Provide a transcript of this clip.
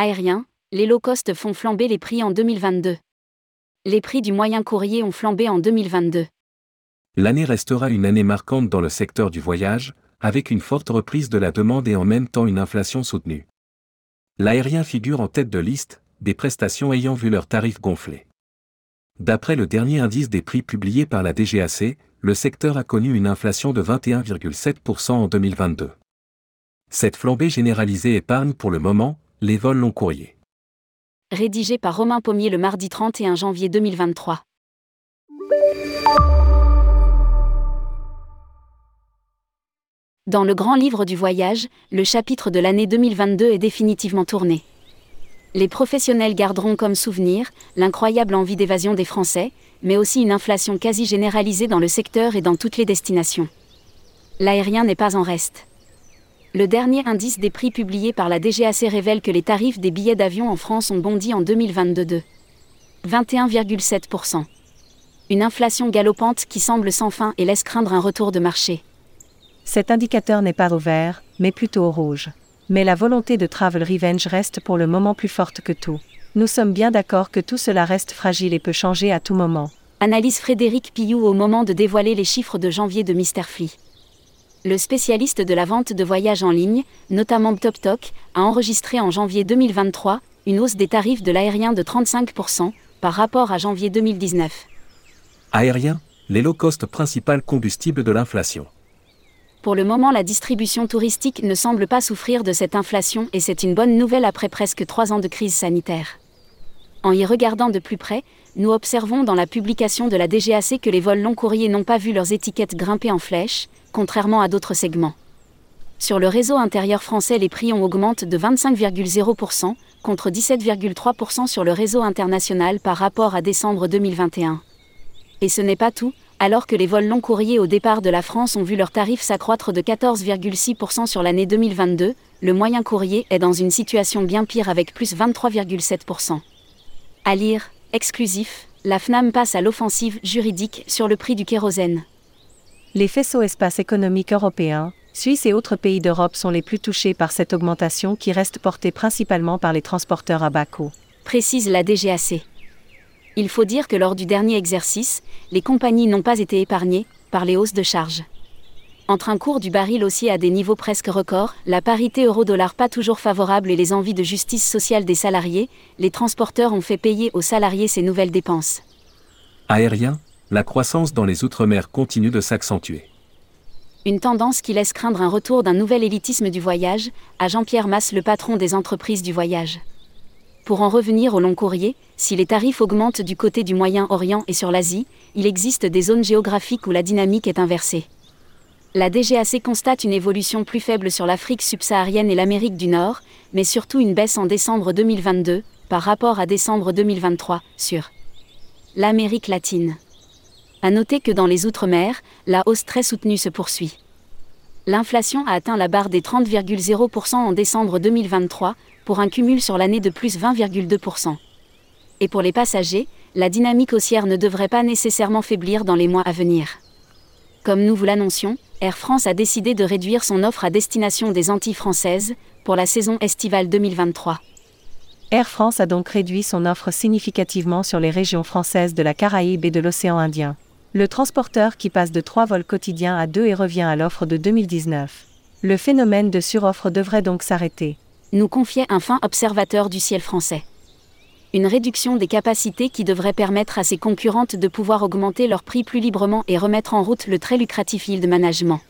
Aérien, les low cost font flamber les prix en 2022. Les prix du moyen courrier ont flambé en 2022. L'année restera une année marquante dans le secteur du voyage, avec une forte reprise de la demande et en même temps une inflation soutenue. L'aérien figure en tête de liste, des prestations ayant vu leurs tarifs gonfler. D'après le dernier indice des prix publié par la DGAC, le secteur a connu une inflation de 21,7% en 2022. Cette flambée généralisée épargne pour le moment les vols long courriers. Rédigé par Romain Pommier le mardi 31 janvier 2023. Dans le grand livre du voyage, le chapitre de l'année 2022 est définitivement tourné. Les professionnels garderont comme souvenir l'incroyable envie d'évasion des Français, mais aussi une inflation quasi généralisée dans le secteur et dans toutes les destinations. L'aérien n'est pas en reste. Le dernier indice des prix publié par la DGAC révèle que les tarifs des billets d'avion en France ont bondi en 2022 de 21,7%. Une inflation galopante qui semble sans fin et laisse craindre un retour de marché. Cet indicateur n'est pas au vert, mais plutôt au rouge. Mais la volonté de Travel Revenge reste pour le moment plus forte que tout. Nous sommes bien d'accord que tout cela reste fragile et peut changer à tout moment. Analyse Frédéric Pillou au moment de dévoiler les chiffres de janvier de Misterfly. Le spécialiste de la vente de voyages en ligne, notamment TopTok, a enregistré en janvier 2023 une hausse des tarifs de l'aérien de 35% par rapport à janvier 2019. Aérien, les low-cost principal combustible de l'inflation. Pour le moment, la distribution touristique ne semble pas souffrir de cette inflation et c'est une bonne nouvelle après presque trois ans de crise sanitaire. En y regardant de plus près, nous observons dans la publication de la DGAC que les vols long courriers n'ont pas vu leurs étiquettes grimper en flèche, contrairement à d'autres segments. Sur le réseau intérieur français, les prix ont augmenté de 25,0%, contre 17,3% sur le réseau international par rapport à décembre 2021. Et ce n'est pas tout, alors que les vols long courriers au départ de la France ont vu leurs tarifs s'accroître de 14,6% sur l'année 2022, le moyen courrier est dans une situation bien pire avec plus 23,7%. À lire, exclusif, la FNAM passe à l'offensive juridique sur le prix du kérosène. Les faisceaux espace économique européen, Suisse et autres pays d'Europe sont les plus touchés par cette augmentation qui reste portée principalement par les transporteurs à bas coût. Précise la DGAC. Il faut dire que lors du dernier exercice, les compagnies n'ont pas été épargnées par les hausses de charges. Entre un cours du baril aussi à des niveaux presque records, la parité euro-dollar pas toujours favorable et les envies de justice sociale des salariés, les transporteurs ont fait payer aux salariés ces nouvelles dépenses. Aérien, la croissance dans les Outre-mer continue de s'accentuer. Une tendance qui laisse craindre un retour d'un nouvel élitisme du voyage, à Jean-Pierre Masse, le patron des entreprises du voyage. Pour en revenir au long courrier, si les tarifs augmentent du côté du Moyen-Orient et sur l'Asie, il existe des zones géographiques où la dynamique est inversée. La DGAC constate une évolution plus faible sur l'Afrique subsaharienne et l'Amérique du Nord, mais surtout une baisse en décembre 2022, par rapport à décembre 2023, sur l'Amérique latine. À noter que dans les Outre-mer, la hausse très soutenue se poursuit. L'inflation a atteint la barre des 30,0% en décembre 2023, pour un cumul sur l'année de plus 20,2%. Et pour les passagers, la dynamique haussière ne devrait pas nécessairement faiblir dans les mois à venir. Comme nous vous l'annoncions, Air France a décidé de réduire son offre à destination des Antilles françaises pour la saison estivale 2023. Air France a donc réduit son offre significativement sur les régions françaises de la Caraïbe et de l'océan Indien. Le transporteur qui passe de 3 vols quotidiens à 2 et revient à l'offre de 2019. Le phénomène de suroffre devrait donc s'arrêter nous confiait un fin observateur du ciel français. Une réduction des capacités qui devrait permettre à ses concurrentes de pouvoir augmenter leurs prix plus librement et remettre en route le très lucratif yield management.